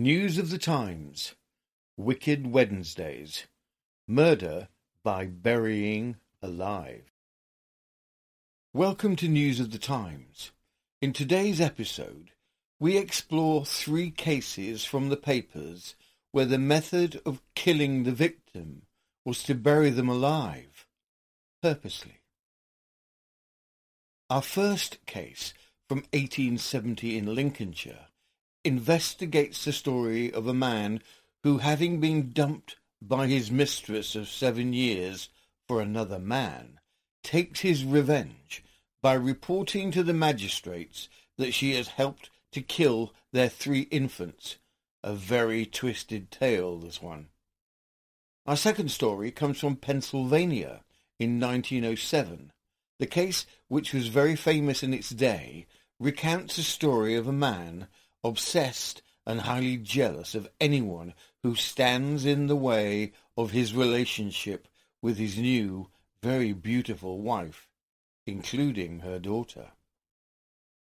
News of the Times Wicked Wednesdays Murder by Burying Alive. Welcome to News of the Times. In today's episode, we explore three cases from the papers where the method of killing the victim was to bury them alive, purposely. Our first case, from 1870 in Lincolnshire, investigates the story of a man who, having been dumped by his mistress of seven years for another man, takes his revenge by reporting to the magistrates that she has helped to kill their three infants. A very twisted tale, this one. Our second story comes from Pennsylvania in 1907. The case, which was very famous in its day, recounts the story of a man obsessed and highly jealous of anyone who stands in the way of his relationship with his new, very beautiful wife, including her daughter.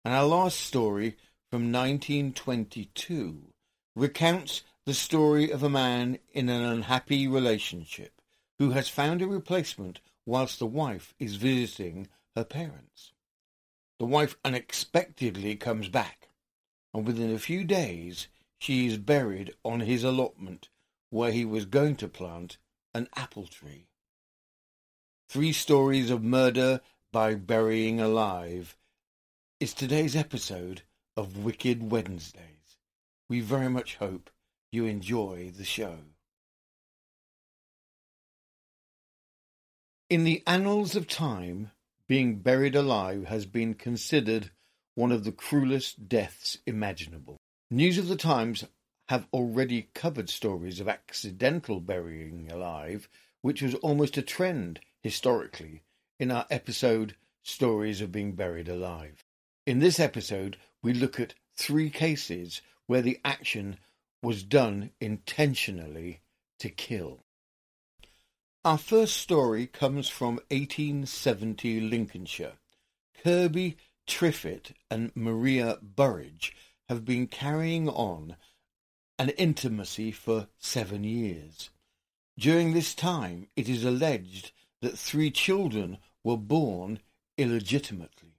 And our last story from 1922 recounts the story of a man in an unhappy relationship who has found a replacement whilst the wife is visiting her parents. The wife unexpectedly comes back and within a few days she is buried on his allotment where he was going to plant an apple tree. Three stories of murder by burying alive is today's episode of Wicked Wednesdays. We very much hope you enjoy the show. In the annals of time, being buried alive has been considered one of the cruelest deaths imaginable. News of the Times have already covered stories of accidental burying alive, which was almost a trend historically in our episode Stories of Being Buried Alive. In this episode, we look at three cases where the action was done intentionally to kill. Our first story comes from 1870 Lincolnshire. Kirby Triffitt and Maria Burridge have been carrying on an intimacy for seven years. During this time, it is alleged that three children were born illegitimately.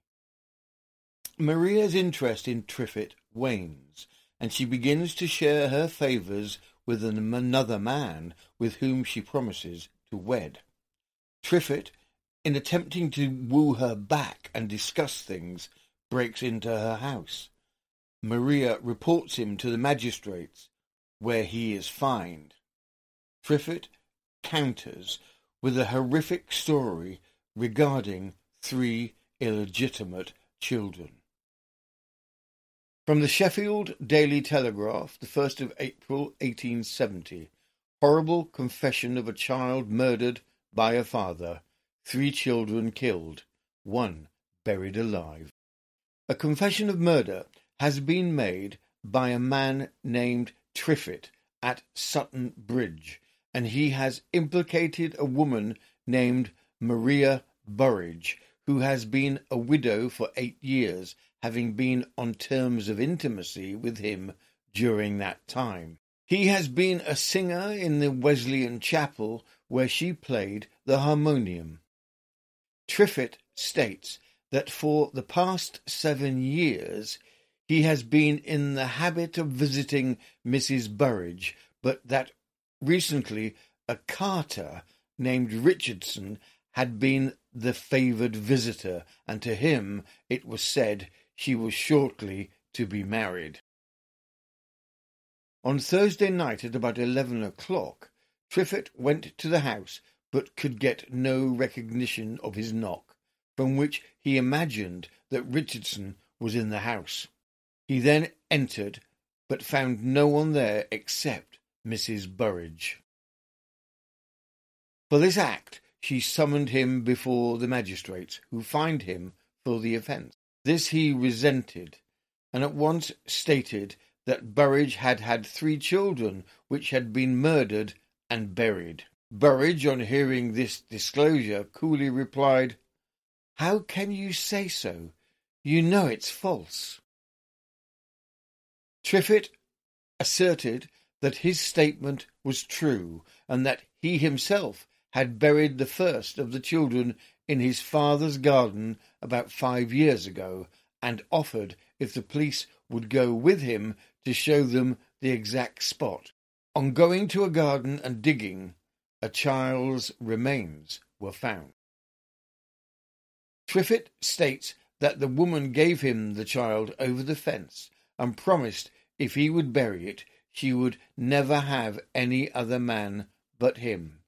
Maria's interest in Triffitt wanes, and she begins to share her favours with another man with whom she promises to wed. Triffitt in attempting to woo her back and discuss things, breaks into her house. Maria reports him to the magistrates, where he is fined. Triffitt counters with a horrific story regarding three illegitimate children. From the Sheffield Daily Telegraph, the 1st of April 1870, horrible confession of a child murdered by a father three children killed, one buried alive. A confession of murder has been made by a man named Triffitt at Sutton Bridge, and he has implicated a woman named Maria Burridge, who has been a widow for eight years, having been on terms of intimacy with him during that time. He has been a singer in the Wesleyan chapel where she played the harmonium. Triffitt states that for the past seven years he has been in the habit of visiting Mrs. Burridge, but that recently a carter named Richardson had been the favoured visitor, and to him it was said she was shortly to be married. On Thursday night at about eleven o'clock, Triffitt went to the house but could get no recognition of his knock, from which he imagined that Richardson was in the house. He then entered, but found no one there except Mrs. Burridge. For this act, she summoned him before the magistrates, who fined him for the offence. This he resented, and at once stated that Burridge had had three children which had been murdered and buried. Burridge, on hearing this disclosure, coolly replied, How can you say so? You know it's false. Triffitt asserted that his statement was true and that he himself had buried the first of the children in his father's garden about five years ago and offered if the police would go with him to show them the exact spot. On going to a garden and digging, a child's remains were found. Triffitt states that the woman gave him the child over the fence and promised if he would bury it, she would never have any other man but him.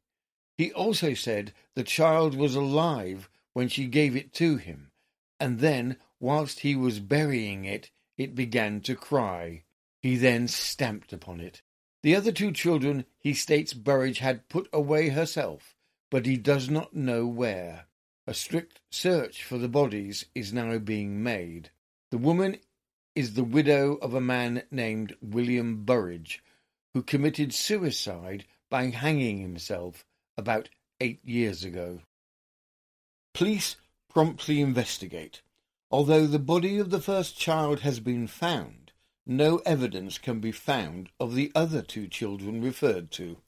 He also said the child was alive when she gave it to him, and then, whilst he was burying it, it began to cry. He then stamped upon it. The other two children he states Burridge had put away herself, but he does not know where. A strict search for the bodies is now being made. The woman is the widow of a man named William Burridge, who committed suicide by hanging himself about eight years ago. Police promptly investigate. Although the body of the first child has been found, no evidence can be found of the other two children referred to.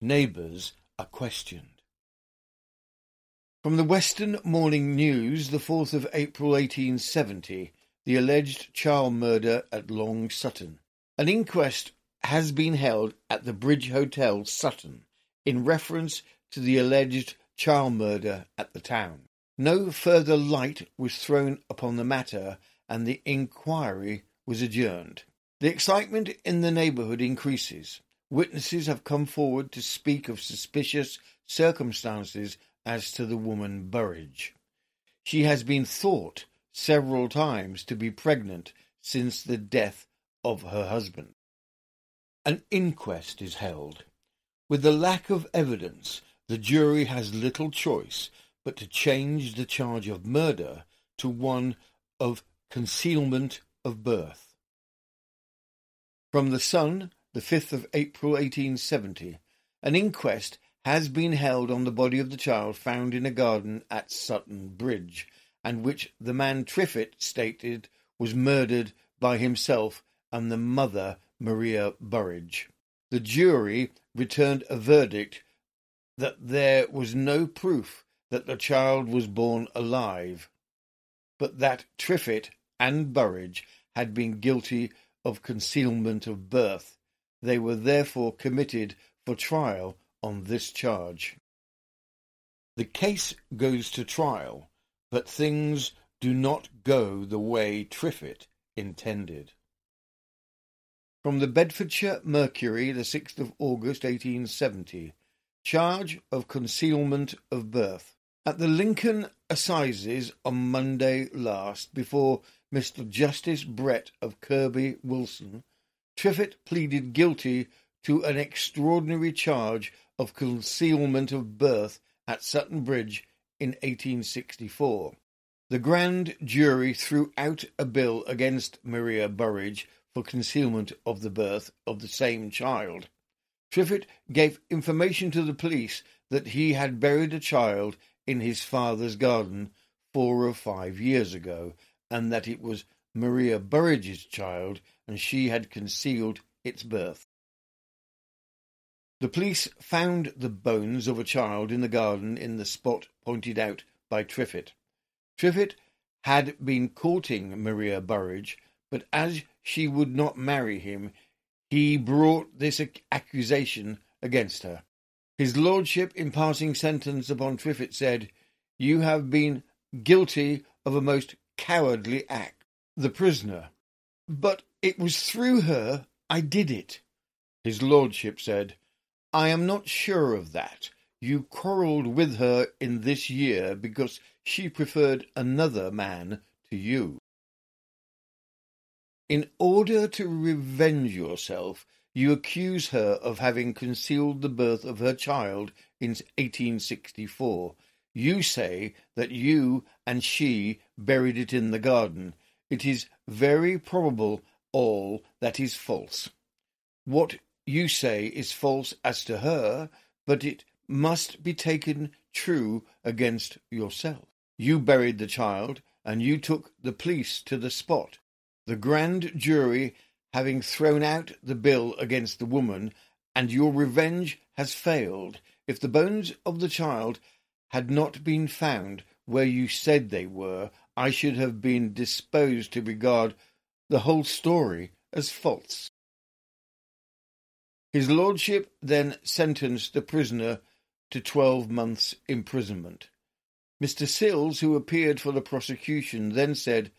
Neighbours are questioned. From the Western Morning News, the 4th of April 1870, the alleged child murder at Long Sutton. An inquest has been held at the Bridge Hotel, Sutton, in reference to the alleged child murder at the town. No further light was thrown upon the matter and the inquiry was adjourned. The excitement in the neighbourhood increases. Witnesses have come forward to speak of suspicious circumstances as to the woman Burridge. She has been thought several times to be pregnant since the death of her husband. An inquest is held. With the lack of evidence, the jury has little choice but to change the charge of murder to one of concealment of birth. From the Sun, the 5th of April 1870, an inquest has been held on the body of the child found in a garden at Sutton Bridge, and which the man Triffitt stated was murdered by himself and the mother, Maria Burridge. The jury returned a verdict that there was no proof that the child was born alive, but that Triffitt and Burridge had been guilty of concealment of birth. They were therefore committed for trial on this charge. The case goes to trial, but things do not go the way Triffitt intended. From the Bedfordshire Mercury, the 6th of August 1870, charge of concealment of birth. At the Lincoln Assizes on Monday last, before Mr. Justice Brett of Kirby Wilson, Triffitt pleaded guilty to an extraordinary charge of concealment of birth at Sutton Bridge in 1864. The grand jury threw out a bill against Maria Burridge for concealment of the birth of the same child. Triffitt gave information to the police that he had buried a child in his father's garden four or five years ago, and that it was Maria Burridge's child, and she had concealed its birth. The police found the bones of a child in the garden in the spot pointed out by Triffitt. Triffitt had been courting Maria Burridge, but as she would not marry him, he brought this accusation against her. His lordship, in passing sentence upon Triffitt, said, You have been guilty of a most cowardly act. The prisoner, But it was through her I did it. His lordship said, I am not sure of that. You quarrelled with her in this year because she preferred another man to you. In order to revenge yourself, you accuse her of having concealed the birth of her child in 1864. You say that you and she buried it in the garden. It is very probable all that is false. What you say is false as to her, but it must be taken true against yourself. You buried the child, and you took the police to the spot. The grand jury having thrown out the bill against the woman, and your revenge has failed. If the bones of the child had not been found where you said they were, I should have been disposed to regard the whole story as false. His lordship then sentenced the prisoner to twelve months' imprisonment. Mr. Sills, who appeared for the prosecution, then said,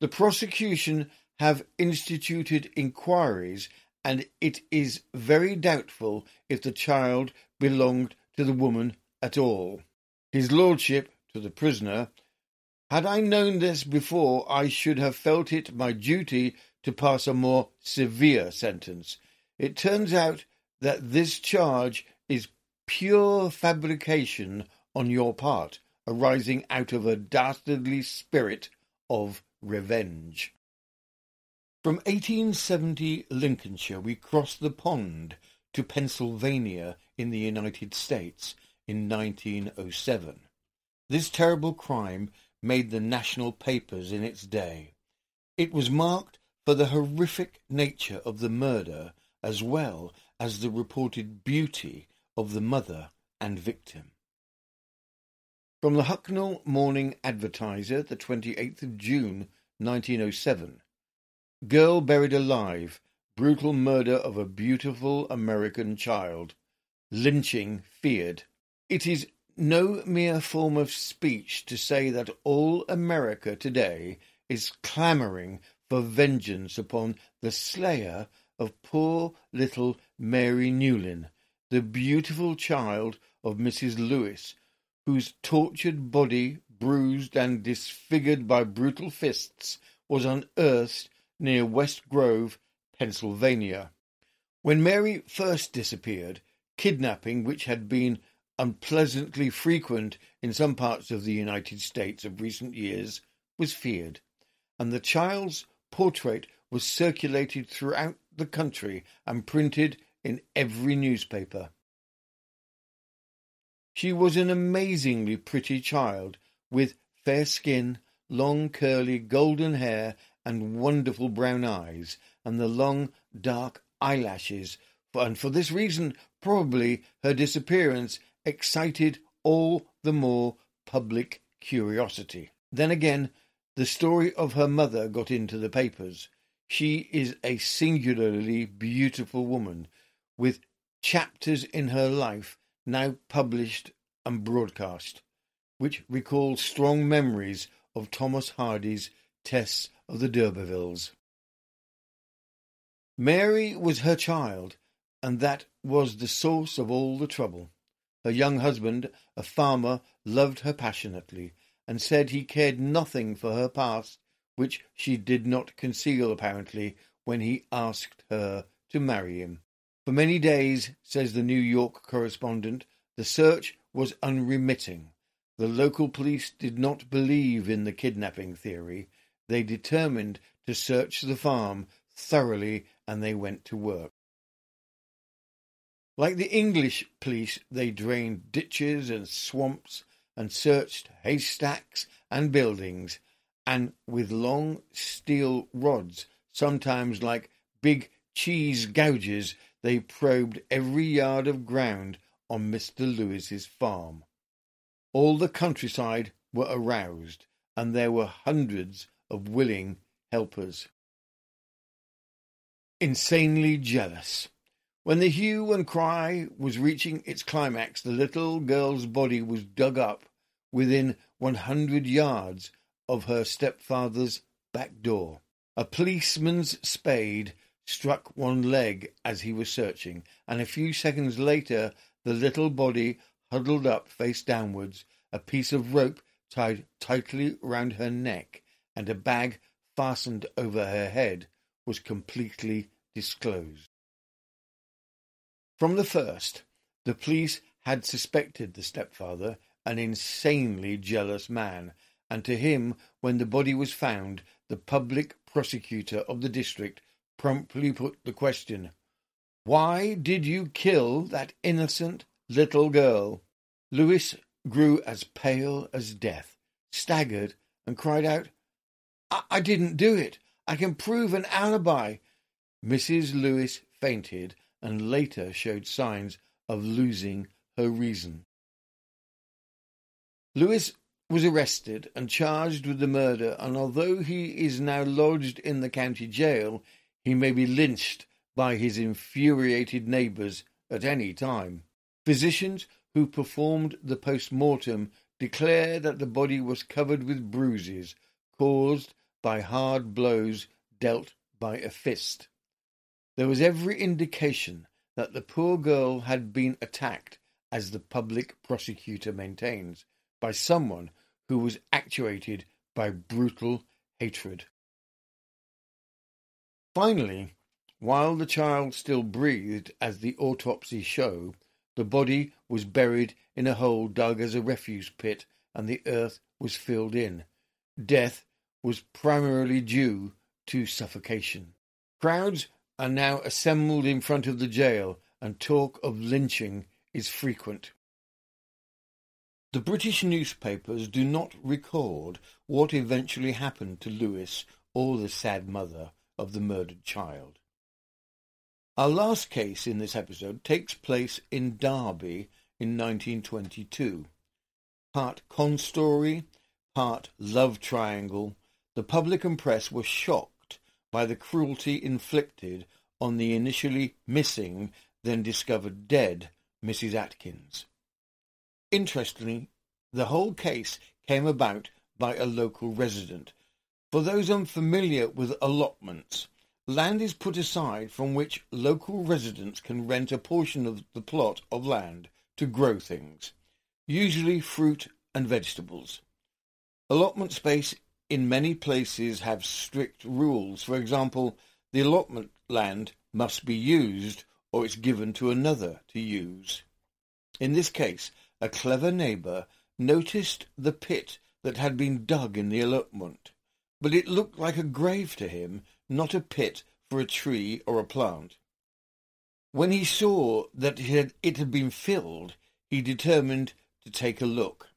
The prosecution have instituted inquiries, and it is very doubtful if the child belonged to the woman at all. His lordship, to the prisoner, had I known this before, I should have felt it my duty to pass a more severe sentence. It turns out that this charge is pure fabrication on your part, arising out of a dastardly spirit of revenge. From 1870 Lincolnshire we crossed the pond to Pennsylvania in the United States in 1907. This terrible crime made the national papers in its day. It was marked for the horrific nature of the murder as well as the reported beauty of the mother and victim. From the Hucknall Morning Advertiser, the 28th of June, 1907. Girl buried alive. Brutal murder of a beautiful American child. Lynching feared. It is no mere form of speech to say that all America today is clamouring for vengeance upon the slayer of poor little Mary Newlin, the beautiful child of Mrs. Lewis, whose tortured body, bruised and disfigured by brutal fists, was unearthed near West Grove, Pennsylvania. When Mary first disappeared, kidnapping, which had been unpleasantly frequent in some parts of the United States of recent years, was feared, and the child's portrait was circulated throughout the country and printed in every newspaper. She was an amazingly pretty child, with fair skin, long curly golden hair, and wonderful brown eyes, and the long dark eyelashes, and for this reason probably her disappearance excited all the more public curiosity. Then again, the story of her mother got into the papers. She is a singularly beautiful woman, with chapters in her life now published and broadcast, which recall strong memories of Thomas Hardy's Tess of the D'Urbervilles. Mary was her child, and that was the source of all the trouble. Her young husband, a farmer, loved her passionately, and said he cared nothing for her past, which she did not conceal apparently when he asked her to marry him. For many days, says the New York correspondent, the search was unremitting. The local police did not believe in the kidnapping theory. They determined to search the farm thoroughly and they went to work. Like the English police, they drained ditches and swamps and searched haystacks and buildings, and with long steel rods, sometimes like big cheese gouges, they probed every yard of ground on Mr. Lewis's farm. All the countryside were aroused, and there were hundreds of willing helpers. Insanely jealous. When the hue and cry was reaching its climax, the little girl's body was dug up within one hundred yards of her stepfather's back door. A policeman's spade struck one leg as he was searching, and a few seconds later the little body huddled up face downwards, a piece of rope tied tightly round her neck, and a bag fastened over her head was completely disclosed. From the first, the police had suspected the stepfather an insanely jealous man, and to him, when the body was found, the public prosecutor of the district promptly put the question, Why did you kill that innocent little girl? Lewis grew as pale as death, staggered, and cried out, I, I didn't do it. I can prove an alibi. Mrs. Lewis fainted and later showed signs of losing her reason. Lewis was arrested and charged with the murder, and although he is now lodged in the county jail, he may be lynched by his infuriated neighbours at any time. Physicians who performed the post mortem declare that the body was covered with bruises caused by hard blows dealt by a fist. There was every indication that the poor girl had been attacked, as the public prosecutor maintains, by someone who was actuated by brutal hatred. Finally, while the child still breathed, as the autopsy show, the body was buried in a hole dug as a refuse pit and the earth was filled in. Death was primarily due to suffocation. Crowds are now assembled in front of the jail and talk of lynching is frequent. The British newspapers do not record what eventually happened to Lewis or the sad mother of the murdered child. Our last case in this episode takes place in Derby in 1922. Part con story, part love triangle, the public and press were shocked by the cruelty inflicted on the initially missing, then discovered dead Mrs. Atkins. Interestingly, the whole case came about by a local resident. For those unfamiliar with allotments, land is put aside from which local residents can rent a portion of the plot of land to grow things, usually fruit and vegetables. Allotment space in many places have strict rules. For example, the allotment land must be used or it's given to another to use. In this case, a clever neighbour noticed the pit that had been dug in the allotment, but it looked like a grave to him, not a pit for a tree or a plant. When he saw that it had, it had been filled, he determined to take a look.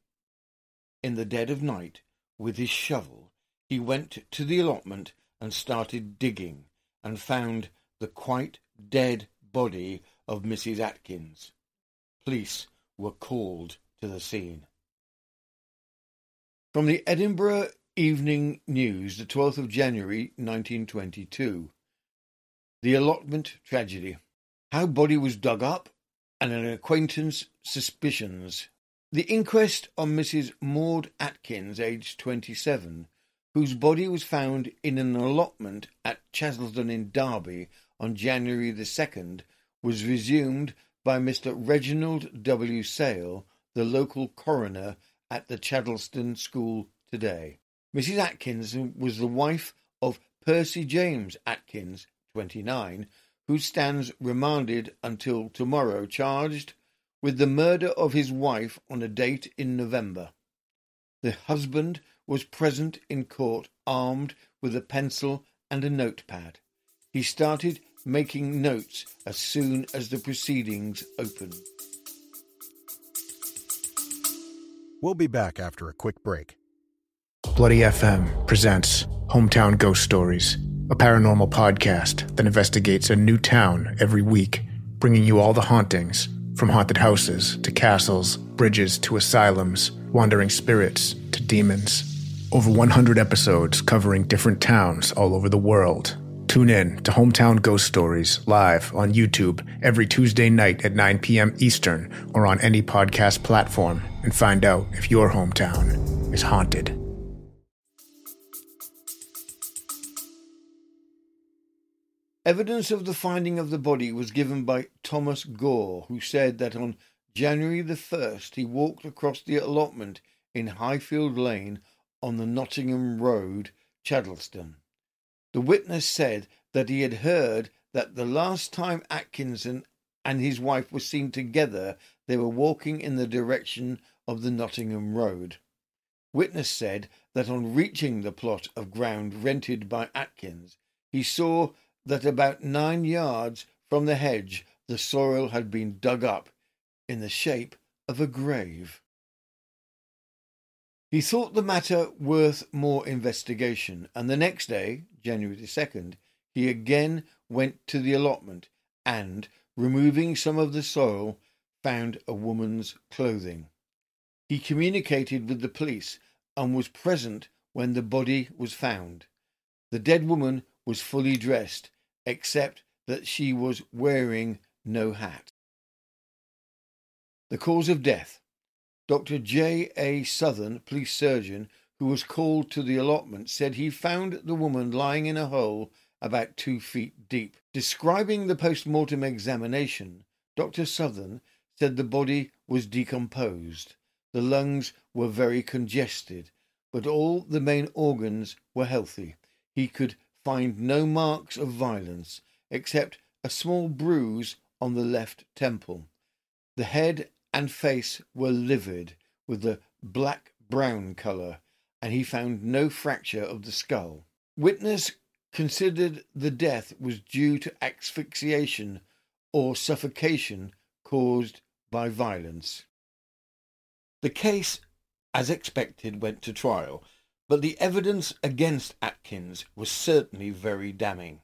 In the dead of night, with his shovel, he went to the allotment and started digging, and found the quite dead body of Mrs. Atkins. Police were called to the scene. From the Edinburgh Evening News, the 12th of January 1922. The allotment tragedy. How body was dug up and an acquaintance suspicions. The inquest on Mrs. Maud Atkins, aged 27, whose body was found in an allotment at Chaddesden in Derby on January the 2nd, was resumed by Mr. Reginald W. Sale, the local coroner at the Chaddesden School today. Mrs. Atkins was the wife of Percy James Atkins, 29, who stands remanded until tomorrow, charged with the murder of his wife on a date in November. The husband was present in court armed with a pencil and a notepad. He started making notes as soon as the proceedings opened. We'll be back after a quick break. Bloody FM presents Hometown Ghost Stories, a paranormal podcast that investigates a new town every week, bringing you all the hauntings from haunted houses to castles, bridges to asylums, wandering spirits to demons. Over 100 episodes covering different towns all over the world Tune in to Hometown Ghost Stories live on YouTube every Tuesday night at 9 p.m. Eastern or on any podcast platform and find out if your hometown is haunted. Evidence of the finding of the body was given by Thomas Gore, who said that on January the 1st he walked across the allotment in Highfield Lane on the Nottingham Road, Chaddesden. The witness said that he had heard that the last time Atkinson and his wife were seen together, they were walking in the direction of the Nottingham Road. Witness said that on reaching the plot of ground rented by Atkins, he saw that about nine yards from the hedge the soil had been dug up in the shape of a grave. He thought the matter worth more investigation, and the next day, January the 2nd, he again went to the allotment and, removing some of the soil, found a woman's clothing. He communicated with the police and was present when the body was found. The dead woman was fully dressed, except that she was wearing no hat. The cause of death. Dr. J. A. Southern, police surgeon, who was called to the allotment, said he found the woman lying in a hole about two feet deep. Describing the post mortem examination, Dr. Southern said the body was decomposed. The lungs were very congested, but all the main organs were healthy. He could find no marks of violence except a small bruise on the left temple. The head and face were livid with the black brown colour, and he found no fracture of the skull. Witness considered the death was due to asphyxiation or suffocation caused by violence. The case, as expected, went to trial, but the evidence against Atkins was certainly very damning.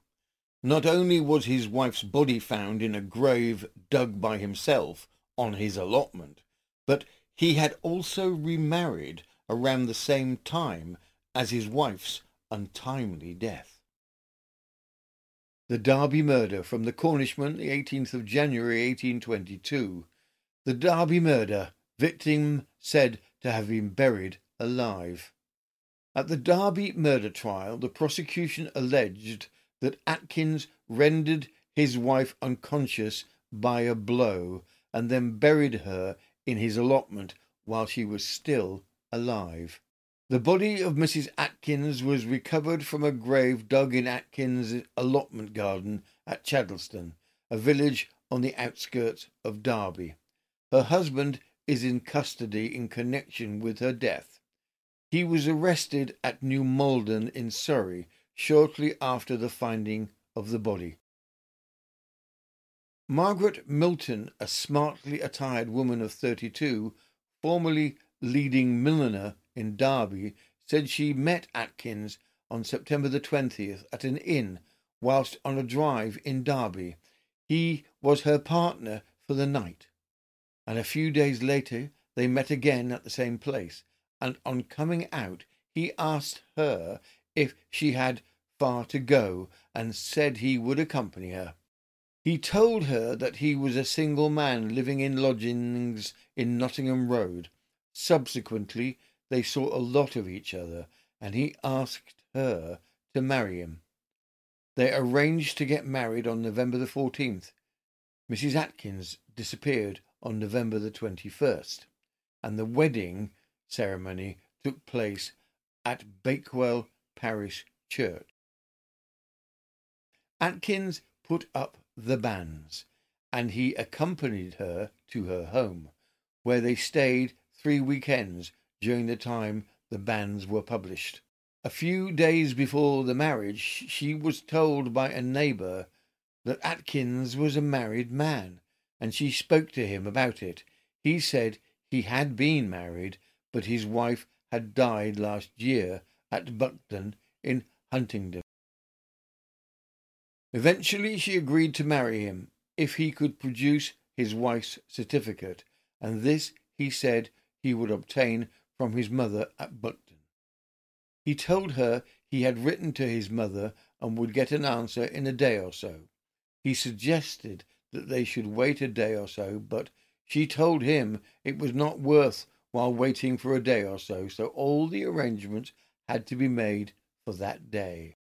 Not only was his wife's body found in a grave dug by himself on his allotment, but he had also remarried around the same time as his wife's untimely death. The Derby murder from the Cornishman, the 18th of January 1822. The Derby murder, victim said to have been buried alive. At the Derby murder trial, the prosecution alleged that Atkins rendered his wife unconscious by a blow and then buried her in his allotment while she was still alive. The body of Mrs. Atkins was recovered from a grave dug in Atkins' allotment garden at Chaddesden, a village on the outskirts of Derby. Her husband is in custody in connection with her death. He was arrested at New Malden in Surrey shortly after the finding of the body. Margaret Milton, a smartly attired woman of 32, formerly leading milliner in Derby, said she met Atkins on September the 20th at an inn whilst on a drive in Derby. He was her partner for the night, and a few days later they met again at the same place, and on coming out he asked her if she had far to go and said he would accompany her. He told her that he was a single man living in lodgings in Nottingham Road. Subsequently, they saw a lot of each other, and he asked her to marry him. They arranged to get married on November the 14th. Mrs. Atkins disappeared on November the 21st, and the wedding ceremony took place at Bakewell Parish Church. Atkins put up the banns, and he accompanied her to her home, where they stayed three weekends during the time the banns were published. A few days before the marriage, she was told by a neighbour that Atkins was a married man, and she spoke to him about it. He said he had been married, but his wife had died last year at Buckden in Huntingdon. Eventually, she agreed to marry him if he could produce his wife's certificate, and this, he said, he would obtain from his mother at Buckden. He told her he had written to his mother and would get an answer in a day or so. He suggested that they should wait a day or so, but she told him it was not worth while waiting for a day or so, so all the arrangements had to be made for that day.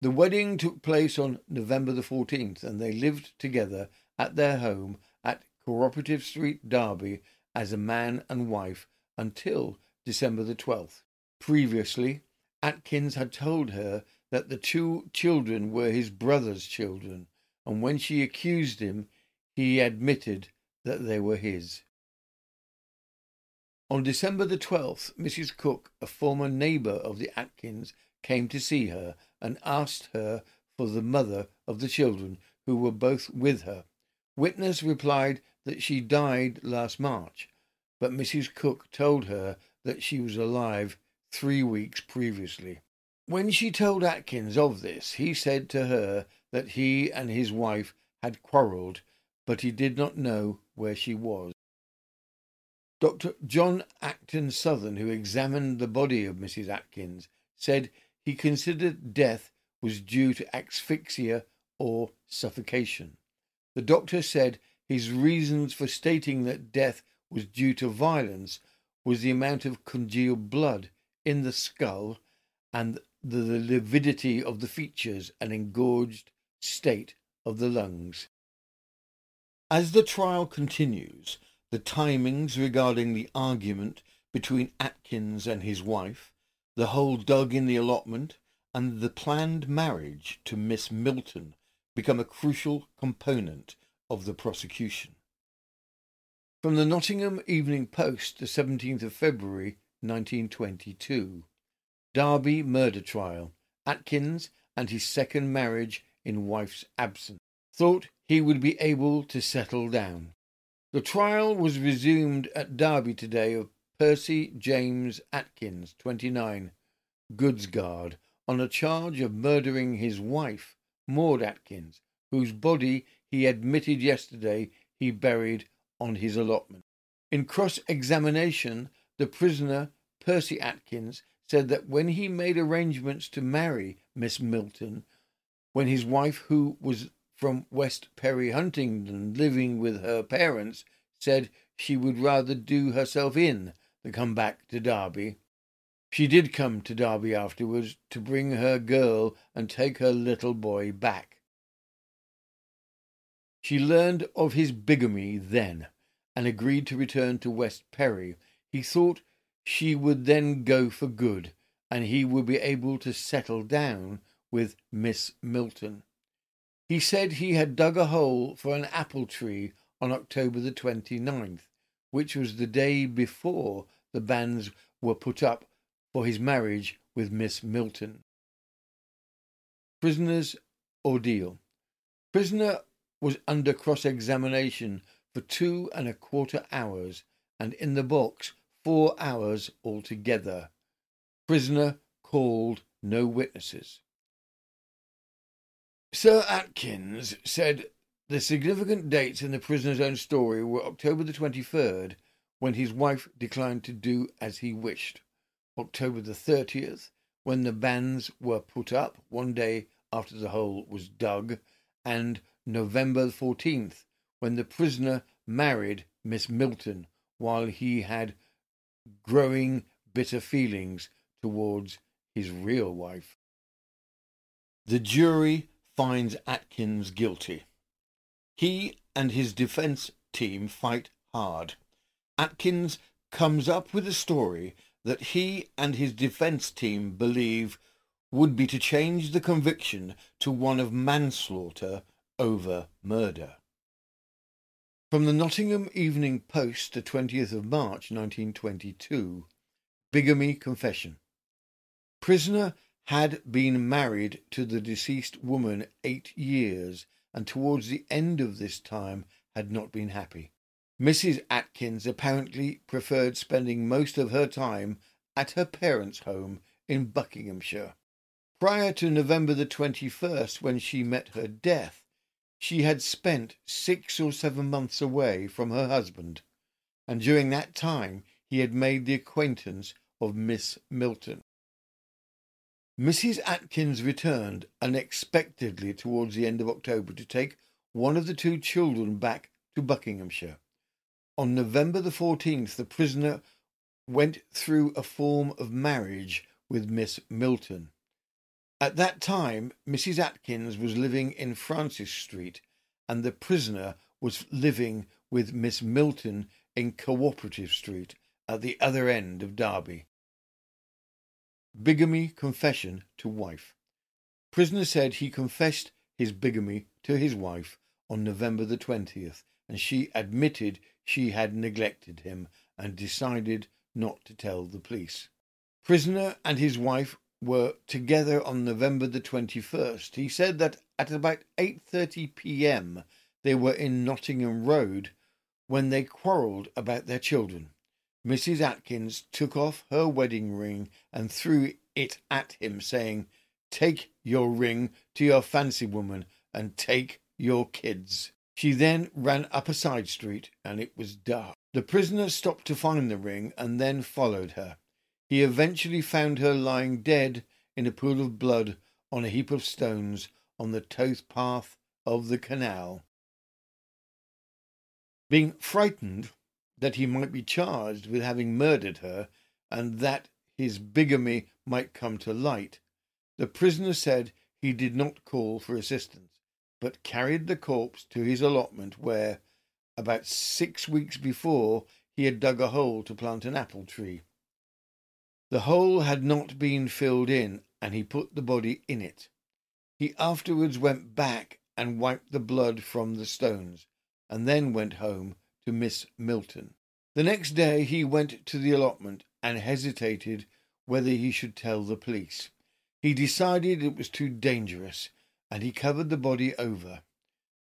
The wedding took place on November the 14th, and they lived together at their home at Cooperative Street, Derby, as a man and wife until December the 12th. Previously, Atkins had told her that the two children were his brother's children, and when she accused him, he admitted that they were his. On December the 12th, Mrs. Cook, a former neighbour of the Atkins, came to see her and asked her for the mother of the children, who were both with her. Witness replied that she died last March, but Mrs. Cook told her that she was alive three weeks previously. When she told Atkins of this, he said to her that he and his wife had quarrelled, but he did not know where she was. Dr. John Acton Southern, who examined the body of Mrs. Atkins, said he considered death was due to asphyxia or suffocation. The doctor said his reasons for stating that death was due to violence was the amount of congealed blood in the skull and the lividity of the features and engorged state of the lungs. As the trial continues, the timings regarding the argument between Atkins and his wife, the hole dug in the allotment, and the planned marriage to Miss Milton become a crucial component of the prosecution. From the Nottingham Evening Post, the 17th of February, 1922. Derby murder trial. Atkins and his second marriage in wife's absence. Thought he would be able to settle down. The trial was resumed at Derby today of Percy James Atkins, 29, goods guard, on a charge of murdering his wife, Maud Atkins, whose body he admitted yesterday he buried on his allotment. In cross examination, the prisoner, Percy Atkins, said that when he made arrangements to marry Miss Milton, when his wife, who was from West Perry Huntingdon, living with her parents, said she would rather do herself in come back to Derby. She did come to Derby afterwards to bring her girl and take her little boy back. She learned of his bigamy then and agreed to return to West Perry. He thought she would then go for good and he would be able to settle down with Miss Milton. He said he had dug a hole for an apple tree on October the 29th, which was the day before the banns were put up for his marriage with Miss Milton. Prisoner's ordeal. Prisoner was under cross examination for two and a quarter hours, and in the box four hours altogether. Prisoner called no witnesses. Sir Atkins said the significant dates in the prisoner's own story were October the 23rd, when his wife declined to do as he wished, October the 30th, when the banns were put up one day after the hole was dug, and November the 14th, when the prisoner married Miss Milton while he had growing bitter feelings towards his real wife. The jury finds Atkins guilty. He and his defense team fight hard. Atkins comes up with a story that he and his defense team believe would be to change the conviction to one of manslaughter over murder. From the Nottingham Evening Post, the 20th of March 1922, Bigamy Confession. Prisoner had been married to the deceased woman eight years and towards the end of this time had not been happy. Mrs. Atkins apparently preferred spending most of her time at her parents' home in Buckinghamshire. Prior to November the 21st, when she met her death, she had spent six or seven months away from her husband, and during that time he had made the acquaintance of Miss Milton. Mrs. Atkins returned unexpectedly towards the end of October to take one of the two children back to Buckinghamshire. On November the 14th, the prisoner went through a form of marriage with Miss Milton. At that time, Mrs. Atkins was living in Francis Street, and the prisoner was living with Miss Milton in Cooperative Street at the other end of Derby. Bigamy confession to wife. Prisoner said he confessed his bigamy to his wife on November the 20th, and she admitted she had neglected him and decided not to tell the police. Prisoner and his wife were together on November the 21st. He said that at about 8:30 p.m. they were in Nottingham Road when they quarrelled about their children. Mrs. Atkins took off her wedding ring and threw it at him, saying, Take your ring to your fancy woman and take your kids. She then ran up a side street and it was dark. The prisoner stopped to find the ring and then followed her. He eventually found her lying dead in a pool of blood on a heap of stones on the towed path of the canal. Being frightened that he might be charged with having murdered her and that his bigamy might come to light, the prisoner said he did not call for assistance but carried the corpse to his allotment where, about six weeks before, he had dug a hole to plant an apple tree. The hole had not been filled in, and he put the body in it. He afterwards went back and wiped the blood from the stones, and then went home to Miss Milton. The next day he went to the allotment and hesitated whether he should tell the police. He decided it was too dangerous and he covered the body over.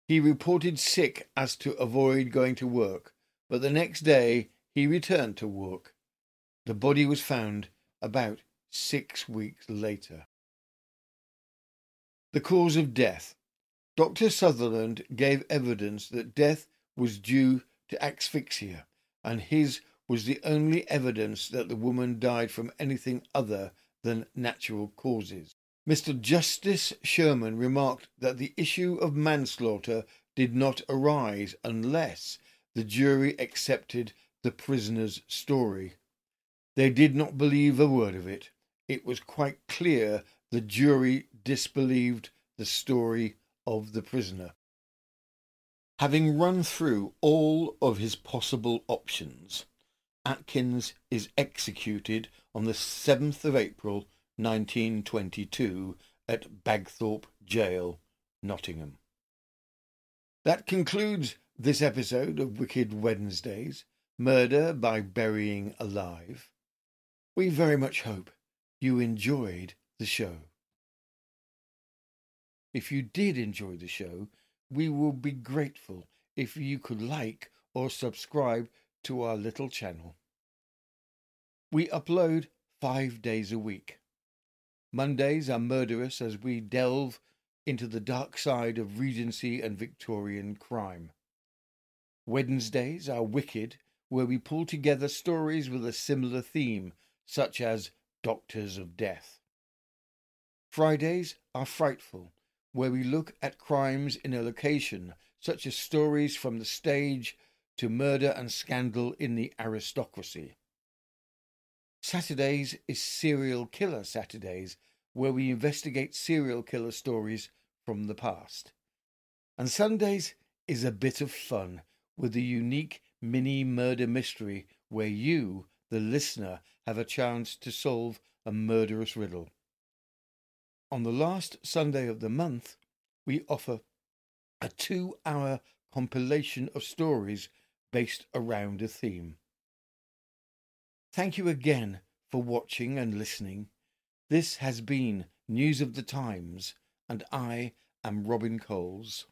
He reported sick as to avoid going to work, but the next day he returned to work. The body was found about six weeks later. The cause of death. Dr. Sutherland gave evidence that death was due to asphyxia, and his was the only evidence that the woman died from anything other than natural causes. Mr. Justice Shearman remarked that the issue of manslaughter did not arise unless the jury accepted the prisoner's story. They did not believe a word of it. It was quite clear the jury disbelieved the story of the prisoner. Having run through all of his possible options, Atkins is executed on the 7th of April 1922 at Bagthorpe Jail, Nottingham. That concludes this episode of Wicked Wednesdays Murder by Burying Alive. We very much hope you enjoyed the show. If you did enjoy the show, we will be grateful if you could like or subscribe to our little channel. We upload five days a week. Mondays are murderous as we delve into the dark side of Regency and Victorian crime. Wednesdays are wicked, where we pull together stories with a similar theme, such as Doctors of Death. Fridays are frightful, where we look at crimes in a location, such as stories from the stage to murder and scandal in the aristocracy. Saturdays is Serial Killer Saturdays, where we investigate serial killer stories from the past. And Sundays is a bit of fun with a unique mini murder mystery where you, the listener, have a chance to solve a murderous riddle. On the last Sunday of the month, we offer a two hour compilation of stories based around a theme. Thank you again for watching and listening. This has been News of the Times, and I am Robin Coles.